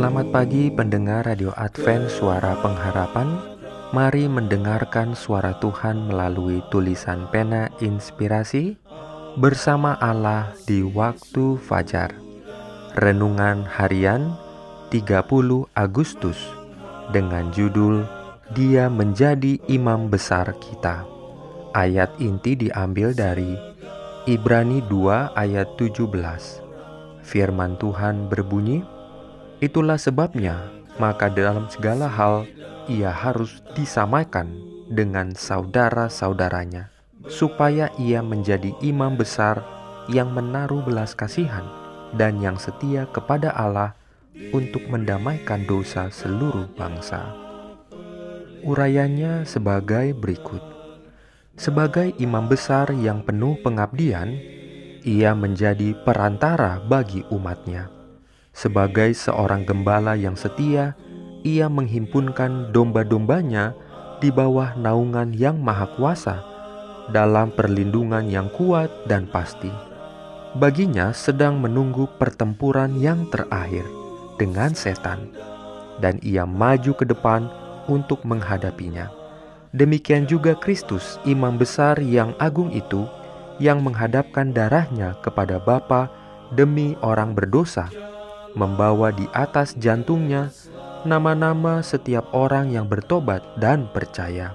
Selamat pagi pendengar Radio Advent Suara Pengharapan. Mari mendengarkan suara Tuhan melalui tulisan pena inspirasi Bersama Allah di waktu fajar. Renungan harian 30 Agustus Dengan judul Dia menjadi imam besar kita. Ayat inti diambil dari Ibrani 2 ayat 17 Firman Tuhan berbunyi, Itulah sebabnya, maka dalam segala hal ia harus disamakan dengan saudara-saudaranya, supaya ia menjadi imam besar yang menaruh belas kasihan dan yang setia kepada Allah untuk mendamaikan dosa seluruh bangsa. Urayanya sebagai berikut: sebagai imam besar yang penuh pengabdian, ia menjadi perantara bagi umatnya sebagai seorang gembala yang setia, ia menghimpunkan domba-dombanya di bawah naungan yang maha kuasa dalam perlindungan yang kuat dan pasti. Baginya sedang menunggu pertempuran yang terakhir dengan setan, dan ia maju ke depan untuk menghadapinya. Demikian juga Kristus, imam besar yang agung itu, yang menghadapkan darahnya kepada Bapa demi orang berdosa membawa di atas jantungnya nama-nama setiap orang yang bertobat dan percaya.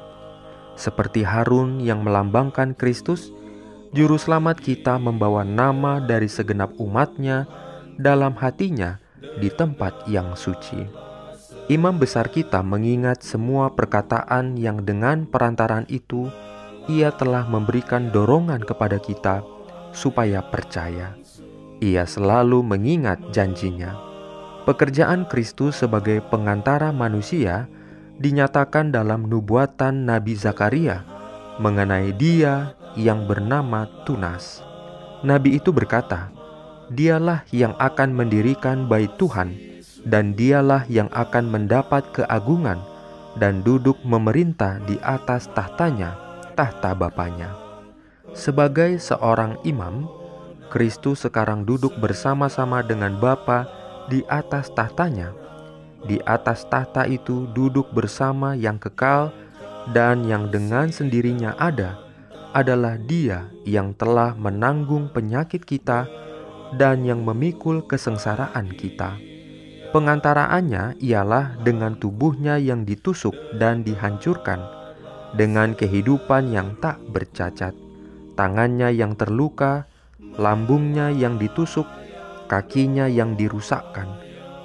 Seperti Harun yang melambangkan Kristus, Juru Selamat kita membawa nama dari segenap umatnya dalam hatinya di tempat yang suci. Imam besar kita mengingat semua perkataan yang dengan perantaraan itu ia telah memberikan dorongan kepada kita supaya percaya ia selalu mengingat janjinya. Pekerjaan Kristus sebagai pengantara manusia dinyatakan dalam nubuatan Nabi Zakaria mengenai Dia yang bernama Tunas. Nabi itu berkata, "Dialah yang akan mendirikan Bait Tuhan, dan Dialah yang akan mendapat keagungan dan duduk memerintah di atas tahtanya, tahta Bapaknya." Sebagai seorang imam, Kristus sekarang duduk bersama-sama dengan Bapa di atas tahtanya. Di atas tahta itu duduk bersama yang kekal dan yang dengan sendirinya ada adalah Dia yang telah menanggung penyakit kita dan yang memikul kesengsaraan kita. Pengantaraannya ialah dengan tubuhnya yang ditusuk dan dihancurkan, dengan kehidupan yang tak bercacat, tangannya yang terluka, lambungnya yang ditusuk, kakinya yang dirusakkan,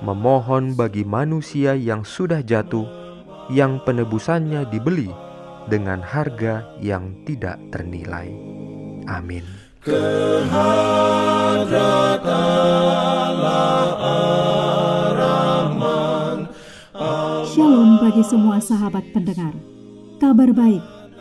memohon bagi manusia yang sudah jatuh, yang penebusannya dibeli dengan harga yang tidak ternilai. Amin. Shalom bagi semua sahabat pendengar. Kabar baik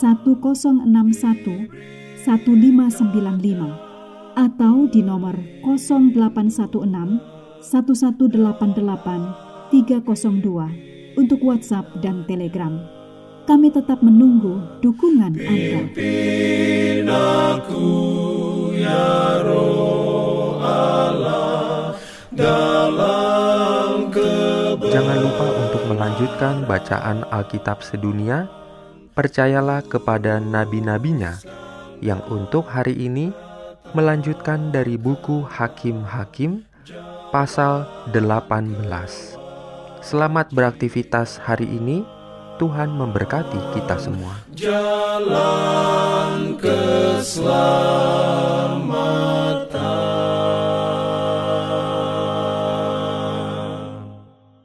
1061 1595 atau di nomor 0816 1188 302 untuk WhatsApp dan Telegram. Kami tetap menunggu dukungan Anda. Ya Jangan lupa untuk melanjutkan bacaan Alkitab sedunia percayalah kepada nabi-nabinya yang untuk hari ini melanjutkan dari buku Hakim-Hakim pasal 18. Selamat beraktivitas hari ini. Tuhan memberkati kita semua. Jalan keselamatan